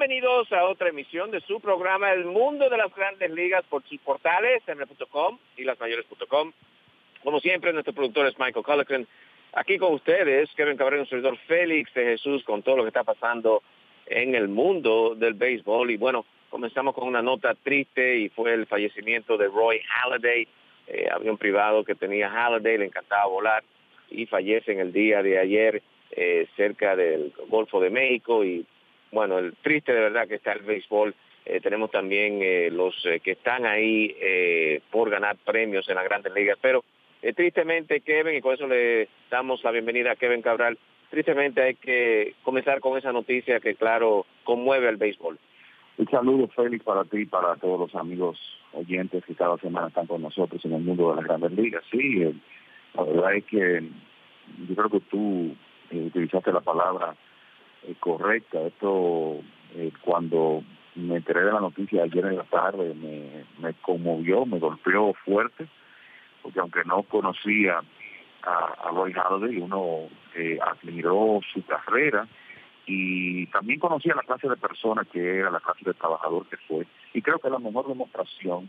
Bienvenidos a otra emisión de su programa El Mundo de las Grandes Ligas por sus portales, m.com y lasmayores.com. Como siempre, nuestro productor es Michael Collican. Aquí con ustedes, Kevin Cabrera, un servidor Félix de Jesús, con todo lo que está pasando en el mundo del béisbol. Y bueno, comenzamos con una nota triste y fue el fallecimiento de Roy Halladay, eh, avión privado que tenía Halladay, le encantaba volar y fallece en el día de ayer eh, cerca del Golfo de México y bueno, el triste de verdad que está el béisbol. Eh, tenemos también eh, los eh, que están ahí por ganar premios en las grandes ligas, pero tristemente Kevin, y con eso le damos la bienvenida a Kevin Cabral, tristemente hay que comenzar con esa noticia que claro conmueve al béisbol. Un saludo Félix para ti y para todos los amigos oyentes que cada semana están con nosotros en el mundo de las grandes ligas. Sí, la verdad es que yo creo que tú utilizaste la palabra eh, correcta. Esto, eh, cuando me enteré de la noticia ayer en la tarde, me, conmovió, me golpeó fuerte, porque aunque no conocía a, Roy Halladay, uno eh, admiró su carrera y también conocía la clase de persona que era, la clase de trabajador que fue. Y creo que la mejor demostración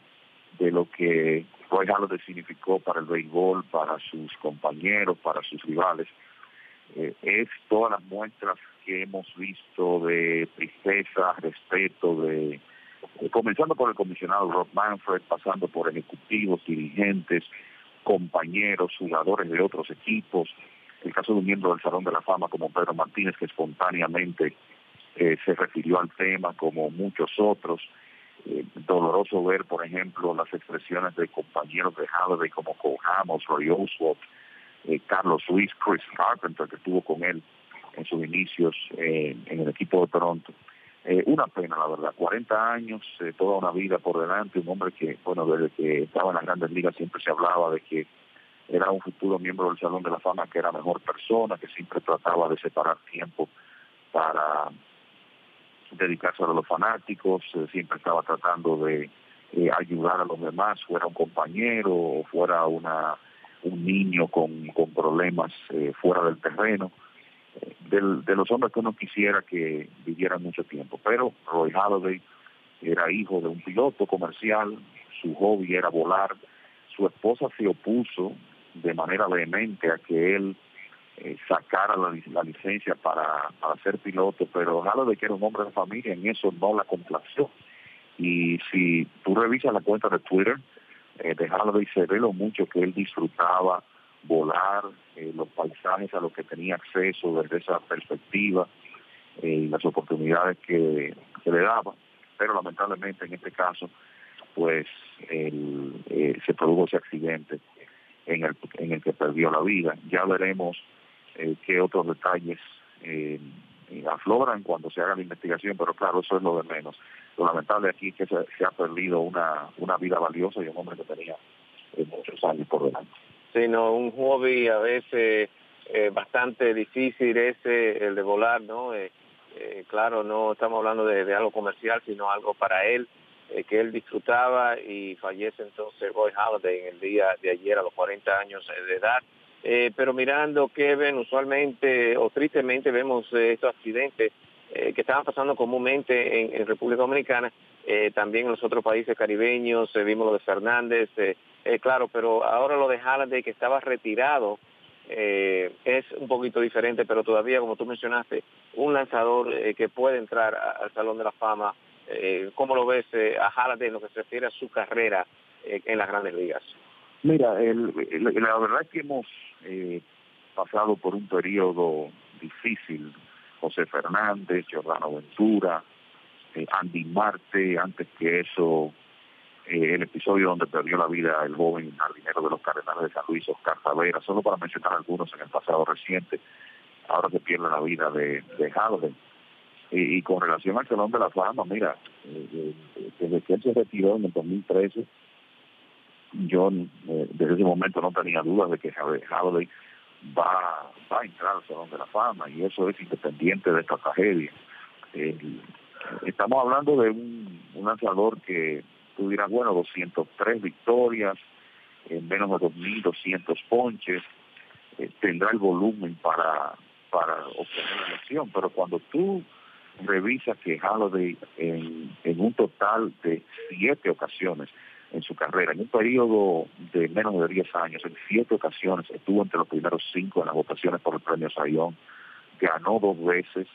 de lo que Roy Halladay significó para el béisbol, para sus compañeros, para sus rivales, es todas las muestras que hemos visto de tristeza, respeto, de, comenzando por el comisionado Rob Manfred, pasando por ejecutivos, dirigentes, compañeros, jugadores de otros equipos, el caso de un miembro del Salón de la Fama como Pedro Martínez, que espontáneamente eh, se refirió al tema, como muchos otros. Eh, doloroso ver, por ejemplo, las expresiones de compañeros de Halladay como Cole Roy Oswald, eh, Carlos Luis, Chris Carpenter, que estuvo con él en sus inicios eh, en el equipo de Toronto. Eh, una pena, la verdad, 40 años, eh, toda una vida por delante, un hombre que, bueno, desde que estaba en las grandes ligas siempre se hablaba de que era un futuro miembro del Salón de la Fama, que era mejor persona, que siempre trataba de separar tiempo para dedicarse a los fanáticos, siempre estaba tratando de ayudar a los demás, fuera un compañero o fuera una un niño con, con problemas fuera del terreno, de los hombres que uno quisiera que vivieran mucho tiempo. Pero Roy Halladay era hijo de un piloto comercial, su hobby era volar, su esposa se opuso de manera vehemente a que él eh, sacara la, la licencia para, para ser piloto, pero Halladay que era un hombre de familia, en eso no la complació. Y si tú revisas la cuenta de Twitter, eh, de Halladay se ve lo mucho que él disfrutaba volar, eh, los paisajes a los que tenía acceso desde esa perspectiva eh, y las oportunidades que, que, le daba, pero lamentablemente en este caso pues eh, se produjo ese accidente en el, en el que perdió la vida. Ya veremos qué otros detalles afloran cuando se haga la investigación, pero claro, eso es lo de menos. Lo lamentable aquí es que se, se ha perdido una, una vida valiosa y un hombre que tenía muchos años por delante. Sino un hobby a veces eh, bastante difícil ese, el de volar, ¿no? Eh, eh, claro, no estamos hablando de, algo comercial, sino algo para él, que él disfrutaba y fallece entonces Roy Halladay en el día de ayer a los 40 años de edad. Pero mirando, Kevin, usualmente o tristemente vemos estos accidentes que estaban pasando comúnmente en, en República Dominicana, también en los otros países caribeños, vimos lo de Fernández, eh, eh, claro, pero ahora lo de Halladay que estaba retirado eh, es un poquito diferente, pero todavía, como tú mencionaste, un lanzador eh, que puede entrar al Salón de la Fama. Eh, ¿Cómo lo ves a Halliday en lo que se refiere a su carrera en las grandes ligas? Mira, la verdad es que hemos pasado por un periodo difícil. José Fernández, Giordano Ventura, Andy Marte, antes que eso eh, el episodio donde perdió la vida el joven jardinero de los Cardenales de San Luis, Oscar Tavera, solo para mencionar algunos en el pasado reciente, ahora se pierde la vida de, de Y, con relación al Salón de la Fama, mira, eh, eh, desde que él se retiró en el 2013, yo desde ese momento no tenía dudas de que Halliday va, va a entrar al Salón de la Fama y eso es independiente de esta tragedia. estamos hablando de un, un lanzador que tú dirás, bueno, 203 victorias, en menos de 2.200 ponches, eh, tendrá el volumen para, para obtener la elección, pero cuando tú revisas que Halliday en, en un total de siete ocasiones en su carrera, en un periodo de menos de 10 años, en siete ocasiones estuvo entre los primeros cinco en las votaciones por el premio Sayón, ganó dos veces,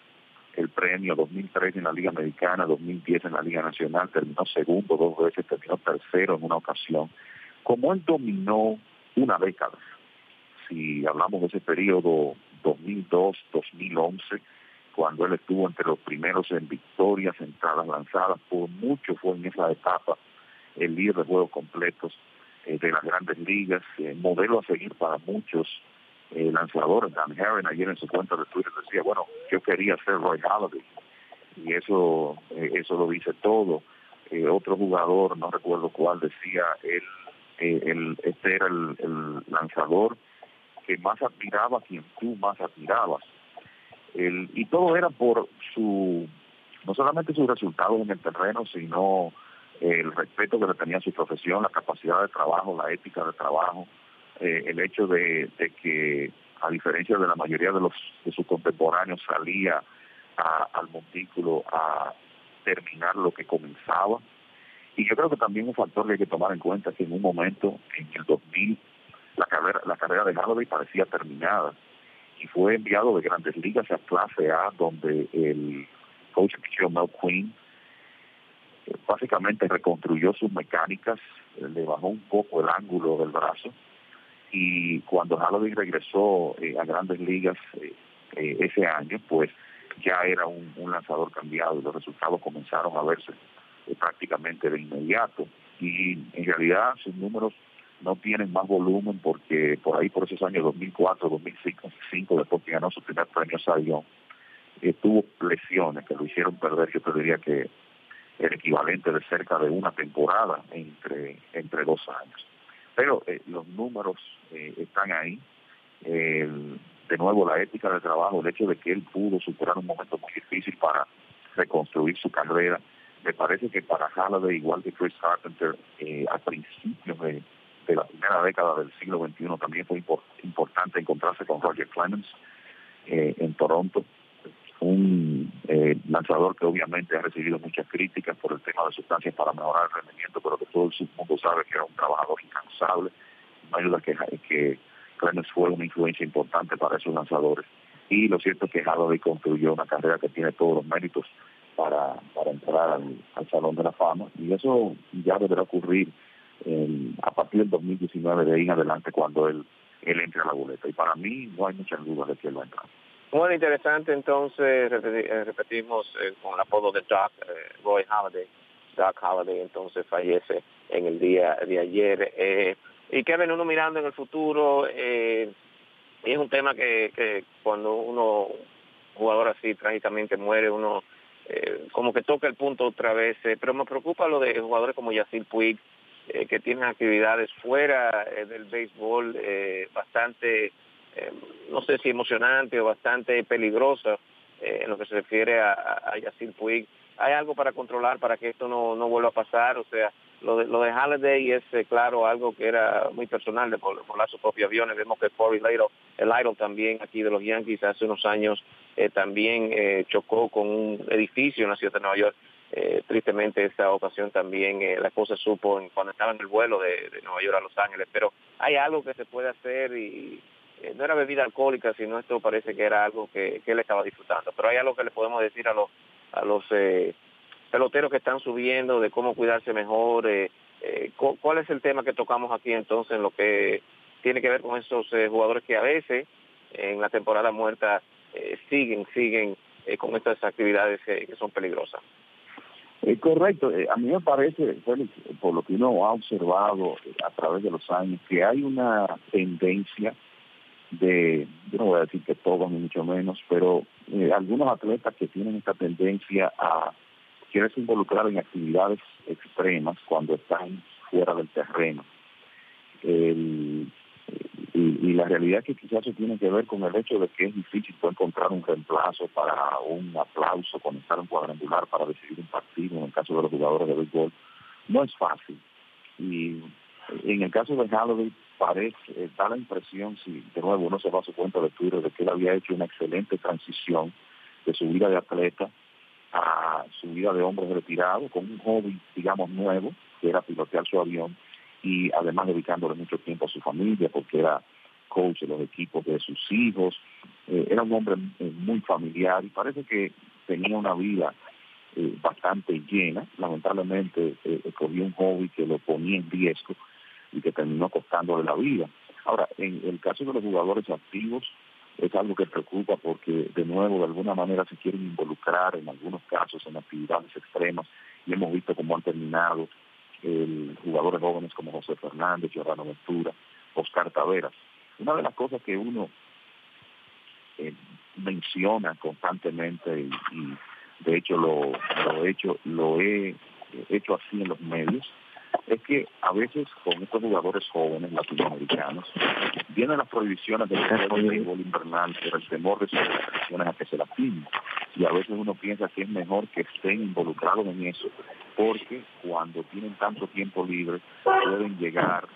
el premio 2003 en la Liga Americana, 2010 en la Liga Nacional, terminó segundo dos veces, terminó tercero en una ocasión. Como él dominó una década, si hablamos de ese periodo 2002-2011, cuando él estuvo entre los primeros en victorias, entradas lanzadas, por mucho fue en esa etapa el líder de juegos completos eh, de las grandes ligas, eh, modelo a seguir para muchos el lanzador, Dan Herron, ayer en su cuenta de Twitter decía, bueno, yo quería ser Roy Halladay, y eso, eh, eso lo dice todo. Eh, otro jugador, no recuerdo cuál, decía, él, eh, este era el, lanzador que más admiraba quien tú más admirabas. El, y todo era por su, no solamente sus resultados en el terreno, sino el respeto que le tenía a su profesión, la capacidad de trabajo, la ética de trabajo, eh, el hecho de, que, a diferencia de la mayoría de, los, de sus contemporáneos, salía al montículo a terminar lo que comenzaba. Y yo creo que también un factor que hay que tomar en cuenta que en un momento, en el 2000, la carrera, la carrera de Halladay parecía terminada y fue enviado de grandes ligas a clase A, donde el coach Mel Quinn eh, básicamente reconstruyó sus mecánicas, le bajó un poco el ángulo del brazo y cuando Halloween regresó eh, a grandes ligas eh, eh, ese año, pues ya era un, lanzador cambiado y los resultados comenzaron a verse prácticamente de inmediato. Y en realidad sus números no tienen más volumen porque por ahí, por esos años 2004, 2005, después que ganó su primer premio Sayón, tuvo lesiones que lo hicieron perder, yo te diría que el equivalente de cerca de una temporada entre, entre dos años pero eh, los números eh, están ahí. de nuevo, la ética del trabajo, el hecho de que él pudo superar un momento muy difícil para reconstruir su carrera, me parece que para Halliday, igual que Chris Carpenter, eh, a principios de, la primera década del siglo XXI también fue importante encontrarse con Roger Clemens en Toronto eh, lanzador que obviamente ha recibido muchas críticas por el tema de sustancias para mejorar el rendimiento, pero que todo el mundo sabe que era un trabajador incansable. No ayuda que, que Clemens fue una influencia importante para esos lanzadores. Y lo cierto es que Halladay construyó una carrera que tiene todos los méritos para, para entrar al, Salón de la Fama. Y eso ya deberá ocurrir a partir del 2019 de ahí en adelante cuando él, él entre a la boleta. Y para mí no hay muchas dudas de que él va a entrar. Muy interesante, entonces eh, repetimos eh, con el apodo de Doc, eh, Roy Halladay. Doc Halladay entonces fallece en el día de ayer. y Kevin, uno mirando en el futuro, es un tema que, que cuando uno, jugador así trágicamente muere, uno como que toca el punto otra vez. pero me preocupa lo de jugadores como Yacir Puig, que tienen actividades fuera del béisbol bastante eh, no sé si emocionante o bastante peligrosa eh, en lo que se refiere a, a, Yacir Puig. ¿Hay algo para controlar para que esto no, no vuelva a pasar? O sea, lo de, lo de Halliday es, eh, claro, algo que era muy personal de volar sus propios aviones. Vemos que Corey el idol también aquí de los Yankees, hace unos años también chocó con un edificio en la ciudad de Nueva York. tristemente esta ocasión también la cosa supo cuando estaba en el vuelo de, de, Nueva York a Los Ángeles, pero hay algo que se puede hacer y no era bebida alcohólica, sino esto parece que era algo que, él estaba disfrutando. Pero hay algo que le podemos decir a los, a los peloteros que están subiendo, de cómo cuidarse mejor. ¿Cuál es el tema que tocamos aquí entonces en lo que tiene que ver con esos jugadores que a veces en la temporada muerta siguen, siguen con estas actividades que son peligrosas? Correcto. Eh, a mí me parece, por lo que uno ha observado eh, a través de los años, que hay una tendencia de, yo no voy a decir que todos ni mucho menos, pero eh, algunos atletas que tienen esta tendencia a quererse involucrar en actividades extremas cuando están fuera del terreno. El, y, la realidad que quizás eso tiene que ver con el hecho de que es difícil encontrar un reemplazo para un aplauso, conectar un cuadrangular para decidir un partido, en el caso de los jugadores de béisbol. No es fácil. Y en el caso de Halloween parece, eh, da la impresión, si de nuevo uno se va a su cuenta de Twitter, de que él había hecho una excelente transición de su vida de atleta a su vida de hombre retirado, con un hobby, digamos, nuevo, que era pilotear su avión, y además dedicándole mucho tiempo a su familia porque era coach de los equipos de sus hijos, eh, era un hombre eh, muy familiar y parece que tenía una vida eh, bastante llena, lamentablemente cogió un hobby que lo ponía en riesgo y que terminó costándole la vida. Ahora, en el caso de los jugadores activos, es algo que preocupa porque de nuevo de alguna manera se quieren involucrar en algunos casos en actividades extremas y hemos visto cómo han terminado jugadores jóvenes como José Fernández, Giordano Ventura, Oscar Taveras. Una de las cosas que uno eh, menciona constantemente y, de hecho lo, lo he hecho lo he hecho así en los medios es que a veces con estos jugadores jóvenes latinoamericanos vienen las prohibiciones del fútbol invernal por el temor de sus a que se lastimen. Y a veces uno piensa que es mejor que estén involucrados en eso, porque cuando tienen tanto tiempo libre pueden llegar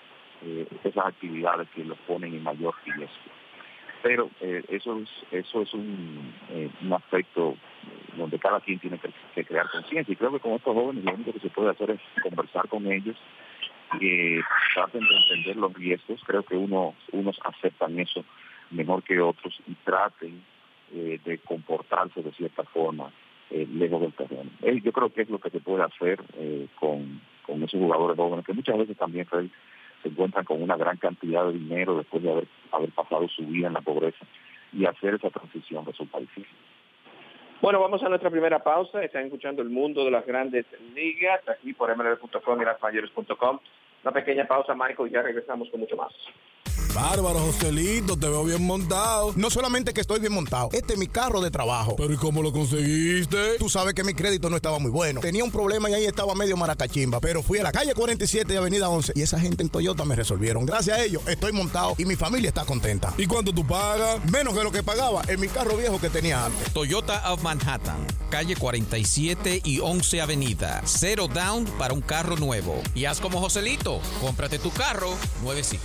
eh, esas actividades que los ponen en mayor riesgo. Pero eh, eso es eso es un, eh, un aspecto donde cada quien tiene que, crear conciencia. Y creo que con estos jóvenes lo único que se puede hacer es conversar con ellos, que traten de entender los riesgos. Creo que unos, unos aceptan eso mejor que otros y traten eh, de comportarse de cierta forma eh, lejos del terreno. Eh, yo creo que es lo que se puede hacer con, con esos jugadores jóvenes, que muchas veces también se encuentran con una gran cantidad de dinero después de haber, haber pasado su vida en la pobreza y hacer esa transición resulta difícil. Bueno, vamos a nuestra primera pausa. Están escuchando el mundo de las grandes ligas aquí por mlb.com y lasmayores.com. Una pequeña pausa, Michael, y ya regresamos con mucho más. Bárbaro, Joselito, te veo bien montado. No solamente que estoy bien montado, este es mi carro de trabajo. Pero ¿y cómo lo conseguiste? Tú sabes que mi crédito no estaba muy bueno. Tenía un problema y ahí estaba medio maracachimba. Pero fui a la calle 47 y Avenida 11 y esa gente en Toyota me resolvieron. Gracias a ellos estoy montado y mi familia está contenta. ¿Y cuánto tú pagas? Menos que lo que pagaba en mi carro viejo que tenía antes. Toyota of Manhattan, calle 47 y 11 Avenida. Cero down para un carro nuevo. Y haz como Joselito, cómprate tu carro nuevecito.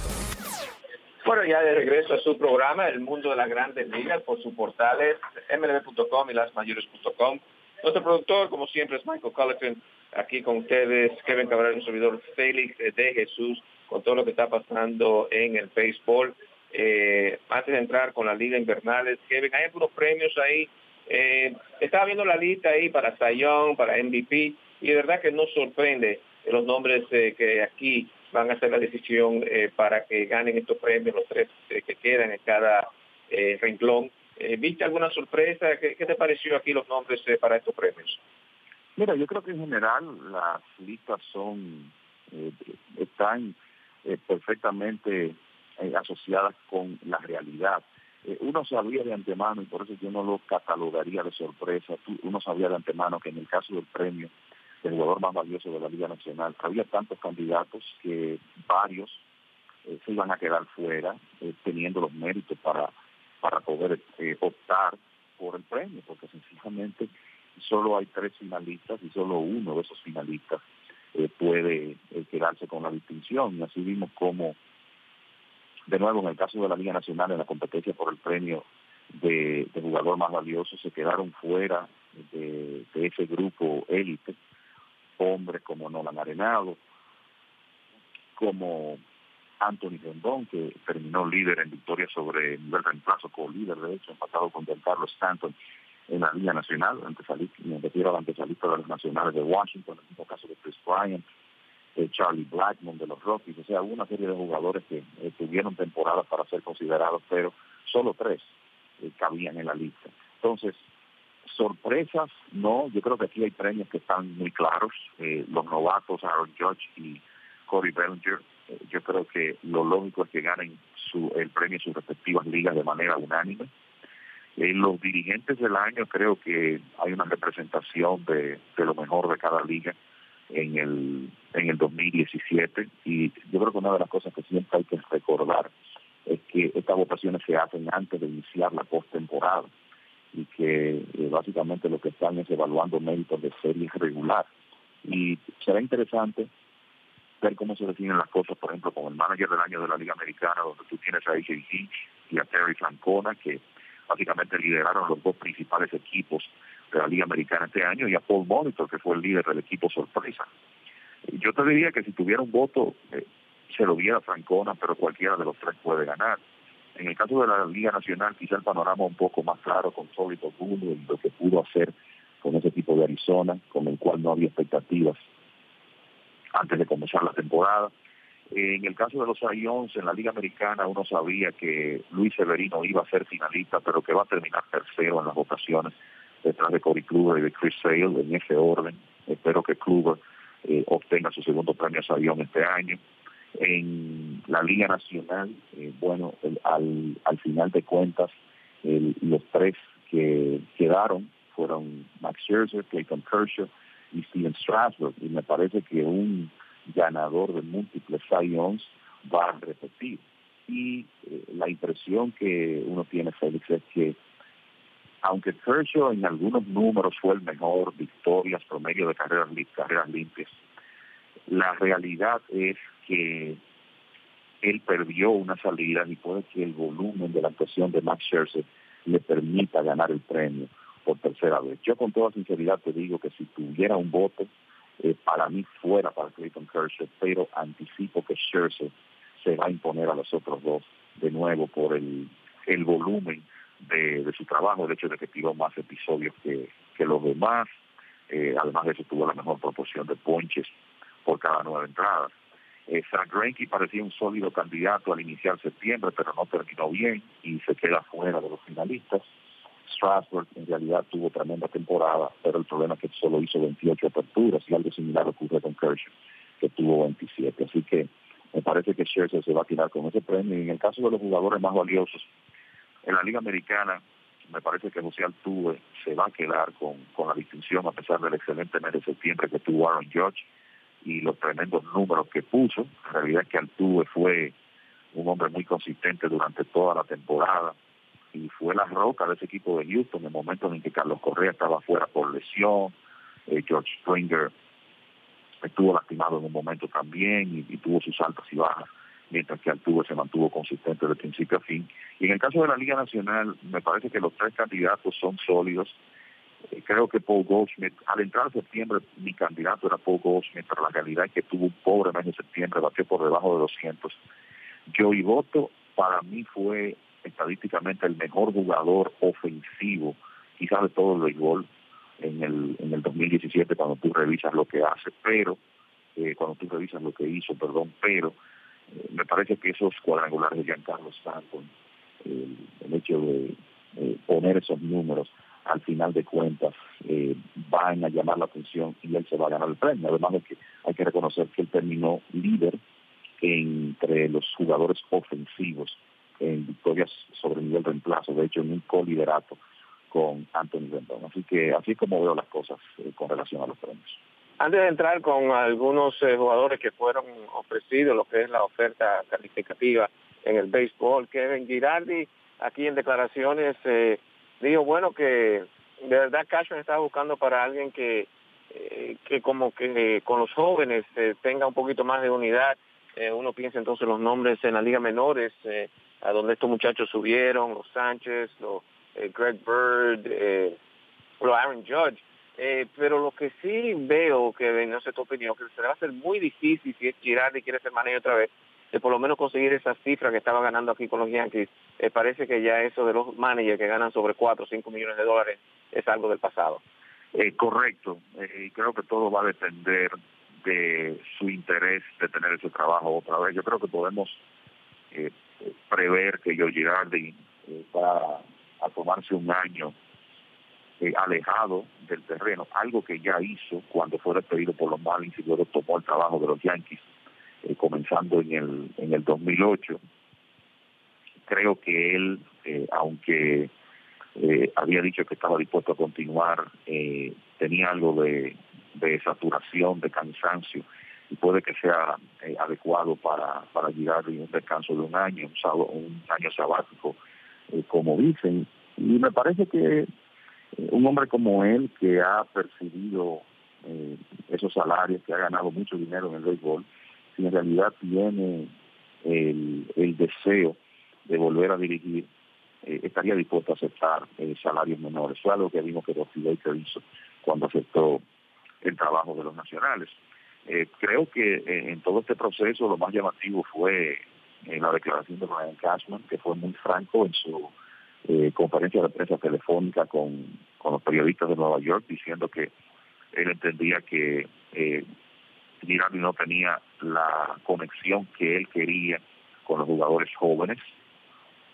Ya de regreso a su programa, El Mundo de las Grandes Ligas, por sus portales mlb.com y lasmayores.com. Nuestro productor, como siempre, es Michael Colleton. Aquí con ustedes, Kevin Cabral, un servidor Félix de Jesús, con todo lo que está pasando en el béisbol. Eh, antes de entrar con la Liga Invernales, Kevin, hay algunos premios ahí. Eh, estaba viendo la lista ahí para Sayón, para MVP, y de verdad que nos sorprende los nombres eh, que aquí van a hacer la decisión eh, para que ganen estos premios, los tres eh, que quedan en cada eh, renglón. ¿Viste alguna sorpresa? ¿Qué, te pareció aquí los nombres para estos premios? Mira, yo creo que en general las listas son, están perfectamente asociadas con la realidad. uno sabía de antemano, y por eso yo no lo catalogaría de sorpresa, uno sabía de antemano que en el caso del premio el jugador más valioso de la Liga Nacional. Había tantos candidatos que varios eh, se iban a quedar fuera, eh, teniendo los méritos para, para poder eh, optar por el premio, porque sencillamente solo hay tres finalistas y solo uno de esos finalistas puede quedarse con la distinción. Y así vimos como, de nuevo, en el caso de la Liga Nacional, en la competencia por el premio de, jugador más valioso, se quedaron fuera de, de ese grupo élite hombres como Nolan Arenado, como Anthony Rendón, que terminó líder en victoria sobre el reemplazo co-líder, de hecho, empatado con Carlos Stanton en la Liga Nacional, me refiero al antesalista de los nacionales de Washington, en el mismo caso de Chris Bryant, Charlie Blackmon de los Rockies, o sea, una serie de jugadores que eh, tuvieron temporadas para ser considerados, pero solo tres eh, cabían en la lista. Entonces, sorpresas, no, yo creo que aquí hay premios que están muy claros, eh, los novatos, Aaron Judge y Corey Bellinger, yo creo que lo lógico es que ganen su, el premio en sus respectivas ligas de manera unánime. En los dirigentes del año creo que hay una representación de, de lo mejor de cada liga en el, en el 2017 y yo creo que una de las cosas que siempre hay que recordar es que estas votaciones se hacen antes de iniciar la postemporada y que eh, básicamente lo que están es evaluando méritos de serie regular. Y será interesante ver cómo se definen las cosas, por ejemplo, con el manager del año de la Liga Americana, donde tú tienes a AJ y a Terry Francona, que básicamente lideraron los dos principales equipos de la Liga Americana este año, y a Paul Monitor, que fue el líder del equipo sorpresa. Yo te diría que si tuviera un voto, eh, se lo diera Francona, pero cualquiera de los tres puede ganar. En el caso de la Liga Nacional, quizá el panorama un poco más claro con Gulo y lo que pudo hacer con ese tipo de Arizona, con el cual no había expectativas antes de comenzar la temporada. En el caso de los Lions en la Liga Americana uno sabía que Luis Severino iba a ser finalista, pero que va a terminar tercero en las votaciones detrás de Corey Kluber y de Chris Sale en ese orden. Espero que Kluber eh, obtenga su segundo premio Sayón este año. En la Liga Nacional, eh, bueno, al, al final de cuentas, los tres que quedaron fueron Max Scherzer, Clayton Kershaw y Steven Strasburg. Y me parece que un ganador de múltiples Sayons va a repetir. Y eh, la impresión que uno tiene, Félix, es que aunque Kershaw en algunos números fue el mejor, victorias, promedio de carreras, carreras limpias, la realidad es que él perdió una salida y puede que el volumen de la actuación de Max Scherzer le permita ganar el premio por tercera vez. Yo con toda sinceridad te digo que si tuviera un voto, eh, para mí fuera para Clayton Kershaw, pero anticipo que Scherzer se va a imponer a los otros dos de nuevo por el, el volumen de, su trabajo, el hecho de que tiró más episodios que, los demás, eh, además de eso tuvo la mejor proporción de ponches por cada nueva entrada. Eh, Frank parecía un sólido candidato al iniciar septiembre, pero no terminó bien y se queda fuera de los finalistas. Strasburg en realidad tuvo tremenda temporada, pero el problema es que solo hizo 28 aperturas y algo similar ocurre con Kershaw, que tuvo 27. Así que me parece que Scherzer se va a tirar con ese premio. Y en el caso de los jugadores más valiosos, en la Liga Americana, me parece que José Altuve se va a quedar con, con la distinción a pesar del excelente mes de septiembre que tuvo Aaron Judge y los tremendos números que puso. La realidad es que Altuve fue un hombre muy consistente durante toda la temporada y fue la roca de ese equipo de Houston en momentos en que Carlos Correa estaba fuera por lesión, eh, George Springer estuvo lastimado en un momento también y tuvo sus altas y bajas mientras que Altuve se mantuvo consistente de principio a fin. Y en el caso de la Liga Nacional, me parece que los tres candidatos son sólidos. Eh, creo que Paul Goldschmidt, al entrar en septiembre, mi candidato era Paul Goldschmidt, pero la realidad es que tuvo un pobre mes de septiembre, batió por debajo de 200. Joey Boto, para mí, fue estadísticamente el mejor jugador ofensivo, quizás de todo el béisbol, en el, en el 2017 cuando tú revisas lo que hace, pero eh, cuando tú revisas lo que hizo, perdón, pero me parece que esos cuadrangulares de Giancarlo Stanton, el, el hecho de poner esos números al final de cuentas eh, van a llamar la atención y él se va a ganar el premio. Además de que hay que reconocer que él terminó líder entre los jugadores ofensivos en victorias sobre nivel reemplazo, de hecho en un coliderato con Anthony Rendon. Así que así como veo las cosas eh, con relación a los premios. Antes de entrar con algunos eh, jugadores que fueron ofrecidos, lo que es la oferta calificativa en el béisbol, Kevin Girardi, aquí en declaraciones, eh, dijo, bueno, que de verdad Cashman estaba buscando para alguien que, eh, que como que con los jóvenes tenga un poquito más de unidad. uno piensa entonces los nombres en la liga menores, a donde estos muchachos subieron, los Sánchez, los Greg Bird, los Aaron Judge eh, pero lo que sí veo, que no sé tu opinión, que se va a ser muy difícil si es Girardi quiere ser manejo otra vez, de por lo menos conseguir esas cifras que estaba ganando aquí con los Yankees, eh, parece que ya eso de los managers que ganan sobre 4 o 5 millones de dólares es algo del pasado. Eh, correcto, y creo que todo va a depender de su interés de tener ese trabajo otra vez. Yo creo que podemos prever que yo Girardi va a tomarse un año eh, alejado del terreno, algo que ya hizo cuando fue despedido por los Marlins y luego tomó el trabajo de los Yankees, eh, comenzando en el, en el 2008. Creo que él, eh, aunque había dicho que estaba dispuesto a continuar, tenía algo de, de saturación, de cansancio, y puede que sea adecuado para, para llegar un descanso de un año, un, un año sabático, como dicen. Y me parece que un hombre como él que ha percibido eh, esos salarios, que ha ganado mucho dinero en el béisbol, si en realidad tiene el, deseo de volver a dirigir, eh, estaría dispuesto a aceptar eh, salarios menores. Fue algo que vimos que Dusty Baker hizo cuando aceptó el trabajo de los nacionales. creo que en todo este proceso lo más llamativo fue la declaración de Brian Cashman, que fue muy franco en su eh, conferencia de prensa telefónica con, con los periodistas de Nueva York diciendo que él entendía que eh, no tenía la conexión que él quería con los jugadores jóvenes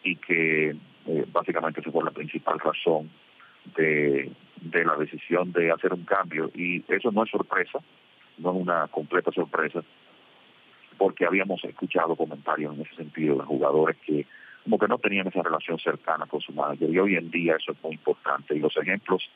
y que eh, básicamente fue la principal razón de, de la decisión de hacer un cambio y eso no es sorpresa, no es una completa sorpresa porque habíamos escuchado comentarios en ese sentido de jugadores que como que no tenían esa relación cercana con su manager. Y hoy en día eso es muy importante. Y los ejemplos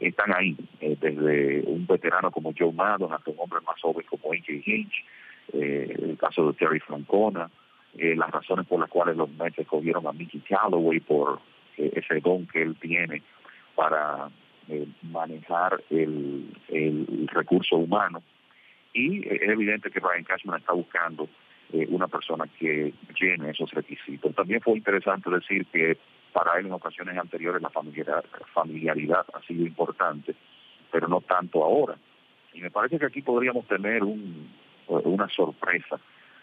están ahí, eh, desde un veterano como Joe Maddon hasta un hombre más joven como A.J. Hinch, eh, el caso de Terry Francona, las razones por las cuales los Mets escogieron a Mickey Callaway por ese don que él tiene para manejar el, recurso humano. Y es evidente que Brian Cashman está buscando eh, una persona que llene esos requisitos. También fue interesante decir que para él en ocasiones anteriores la familiaridad, ha sido importante, pero no tanto ahora. Y me parece que aquí podríamos tener un, una sorpresa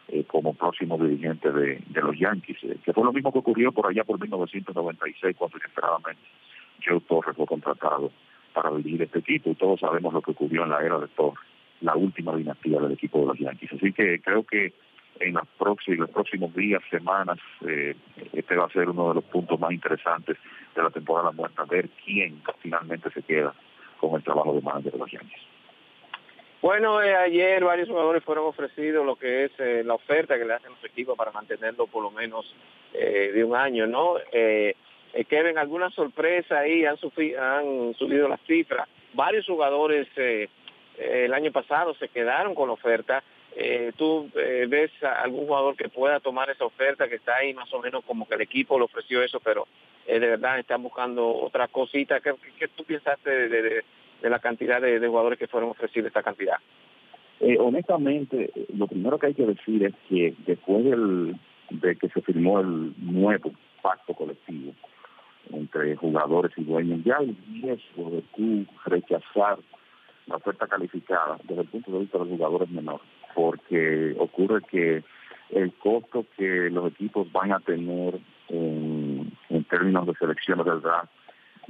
eh, como próximo dirigente de, los Yankees, eh, que fue lo mismo que ocurrió por allá por 1996, cuando inesperadamente Joe Torres fue contratado para dirigir este equipo, y todos sabemos lo que ocurrió en la era de Torres, la última dinastía del equipo de los Yankees. Así que creo que en las próximos, los próximos días, semanas, eh, este va a ser uno de los puntos más interesantes de la temporada muerta, ver quién finalmente se queda con el trabajo de manager de los Yankees. Bueno, eh, ayer varios jugadores fueron ofrecidos lo que es eh, la oferta que le hacen los equipos para mantenerlo por lo menos de un año, ¿no? Kevin, ¿alguna sorpresa ahí? ¿Han, han subido las cifras? Varios jugadores el año pasado se quedaron con la oferta eh, tú eh, ves algún jugador que pueda tomar esa oferta que está ahí más o menos como que el equipo le ofreció eso, pero eh, de verdad están buscando otra cosita. ¿Qué, tú pensaste de, la cantidad de, jugadores que fueron ofrecidos esta cantidad? honestamente, lo primero que hay que decir es que después de que se firmó el nuevo pacto colectivo entre jugadores y dueños, ya el riesgo de tú rechazar la oferta calificada desde el punto de vista de los jugadores menores porque ocurre que el costo que los equipos van a tener en, términos de selecciones del draft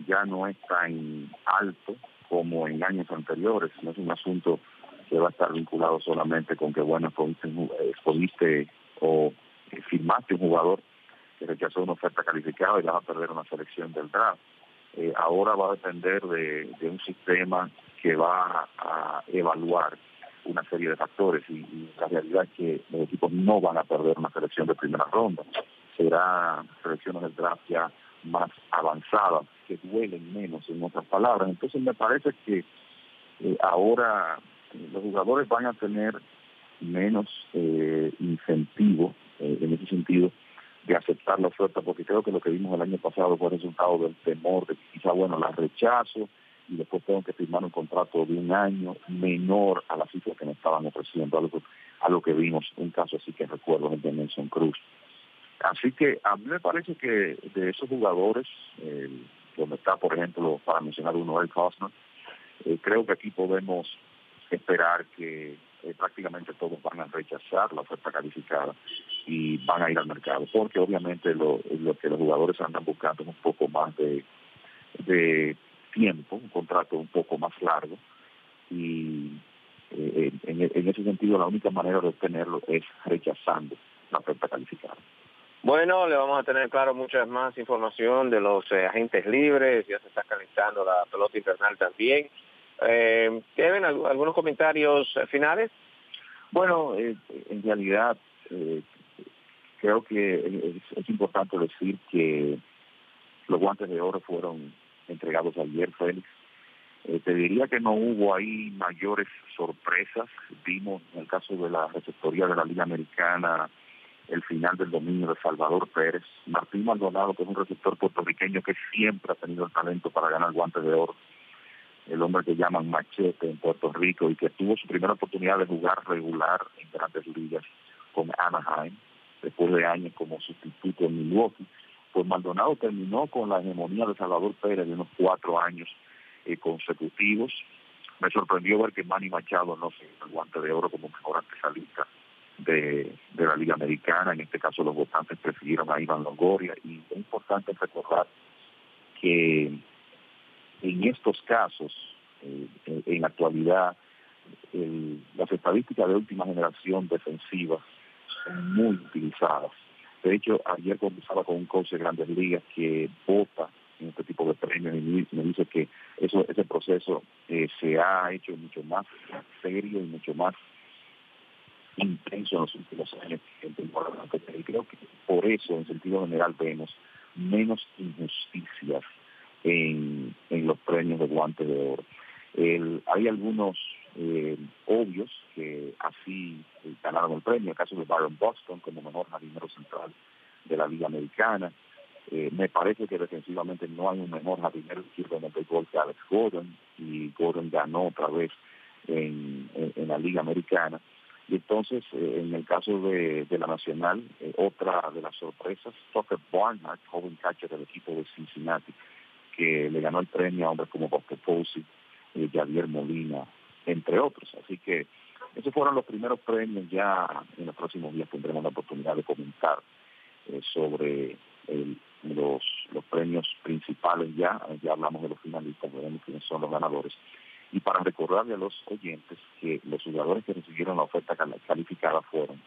ya no es tan alto como en años anteriores, no es un asunto que va a estar vinculado solamente con que, bueno, escogiste o firmaste un jugador que rechazó una oferta calificada y vas a perder una selección del draft. Eh, ahora va a depender de, de un sistema que va a evaluar una serie de factores y, la realidad es que los equipos no van a perder una selección de primera ronda. Será selecciones del draft ya más avanzadas, que duelen menos, en otras palabras. Entonces me parece que eh, ahora eh, los jugadores van a tener menos eh, incentivo en ese sentido de aceptar la oferta, porque creo que lo que vimos el año pasado fue resultado del temor de quizá, bueno, la rechazo, y después tengo que firmar un contrato de un año menor a la cifra que me estaban ofreciendo, a lo que vimos, un caso así que recuerdo el de Nelson Cruz. Así que a mí me parece que de esos jugadores, donde está, por ejemplo, para mencionar uno, el Costner, eh, creo que aquí podemos esperar que eh, prácticamente todos van a rechazar la oferta calificada y van a ir al mercado, porque obviamente lo, lo que los jugadores andan buscando es un poco más de tiempo, un contrato un poco más largo y eh, en, en, ese sentido la única manera de obtenerlo es rechazando la oferta calificada. Bueno, le vamos a tener claro mucha más información de los eh, agentes libres, ya se está calentando la pelota invernal también. Eh, ¿Tienen algunos comentarios finales? Bueno, eh, en realidad eh, creo que es, es, importante decir que los guantes de oro fueron entregados ayer, Félix. Eh, te diría que no hubo ahí mayores sorpresas. Vimos en el caso de la receptoría de la Liga Americana el final del dominio de Salvador Pérez. Martín Maldonado, que es un receptor puertorriqueño que siempre ha tenido el talento para ganar guantes de oro. El hombre que llaman Machete en Puerto Rico y que tuvo su primera oportunidad de jugar regular en grandes ligas con Anaheim, después de años como sustituto en Milwaukee. Pues Maldonado terminó con la hegemonía de Salvador Pérez de unos cuatro años eh, consecutivos. Me sorprendió ver que Manny Machado no se el guante de oro como mejor antesalista de, de la Liga Americana. En este caso los votantes prefirieron a Iván Longoria y es importante recordar que en estos casos, eh, en la actualidad, las estadísticas de última generación defensivas son muy utilizadas. De hecho, ayer conversaba con un coach de grandes ligas que vota en este tipo de premios y me dice que eso ese proceso eh, se ha hecho mucho más serio y mucho más intenso en los últimos años y creo que por eso en sentido general vemos menos injusticias en, en los premios de guantes de oro. El, hay algunos eh, obvios que así ganaron el premio, el caso de Byron Boston como mejor jardinero central de la Liga Americana. Eh, me parece que defensivamente no hay un mejor jardinero izquierdo en el béisbol que Alex Gordon y Gordon ganó otra vez en, la Liga Americana. Y entonces, eh, en el caso de, la Nacional, otra de las sorpresas, Tucker Barnhart, joven catcher del equipo de Cincinnati, que le ganó el premio a hombres como Buster Posey, Javier Molina, entre otros. Así que esos fueron los primeros premios. Ya en los próximos días tendremos la oportunidad de comentar eh, sobre los premios principales ya. Ya hablamos de los finalistas, veremos quiénes son los ganadores. Y para recordarle a los oyentes que los jugadores que recibieron la oferta calificada fueron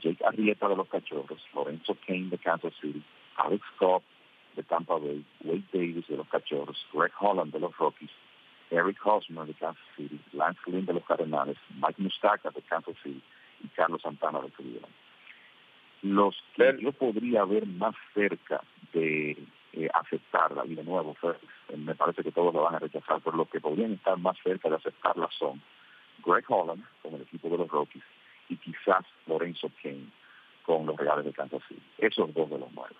Jake Arrieta de los Cachorros, Lorenzo Kane de Kansas City, Alex Cobb de Tampa Bay, Wade Davis de los Cachorros, Greg Holland de los Rockies, Eric Hosmer de Kansas City, Lance Lynn de los Cardenales, Mike Mustaka de Kansas City y Carlos Santana de Cleveland. Los que yo podría ver más cerca de eh, aceptarla, y de nuevo, eh, me parece que todos lo van a rechazar, pero los que podrían estar más cerca de aceptarla son Greg Holland con el equipo de los Rockies y quizás Lorenzo Kane con los Reales de Kansas City. Esos dos de los nuevos.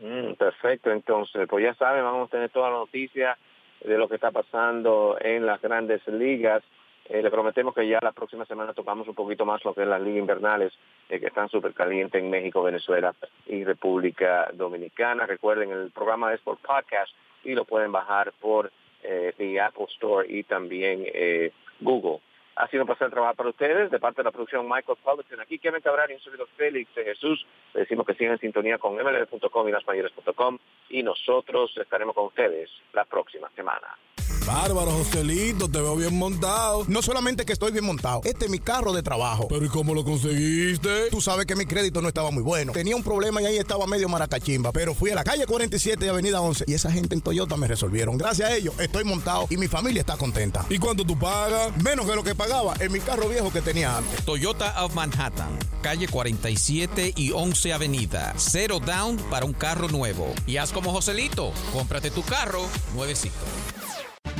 Mm, perfecto, entonces, pues ya saben, vamos a tener toda la noticia de lo que está pasando en las grandes ligas. Eh, le prometemos que ya la próxima semana tocamos un poquito más lo que es las ligas invernales, eh, que están súper calientes en México, Venezuela y República Dominicana. Recuerden, el programa es por podcast y lo pueden bajar por eh, the Apple Store y también eh, Google. Ha sido un placer trabajar para ustedes. De parte de la producción Michael Publican, aquí Kevin Cabral y un servidor Félix de Jesús. Le decimos que sigan en sintonía con mlb.com y lasmayores.com y nosotros estaremos con ustedes la próxima semana. Bárbaro, Joselito, te veo bien montado. No solamente que estoy bien montado, este es mi carro de trabajo. Pero ¿y cómo lo conseguiste? Tú sabes que mi crédito no estaba muy bueno. Tenía un problema y ahí estaba medio maracachimba. Pero fui a la calle 47 y Avenida 11 y esa gente en Toyota me resolvieron. Gracias a ellos estoy montado y mi familia está contenta. ¿Y cuánto tú pagas? Menos que lo que pagaba en mi carro viejo que tenía antes. Toyota of Manhattan, calle 47 y 11 Avenida. Cero down para un carro nuevo. Y haz como Joselito, cómprate tu carro nuevecito.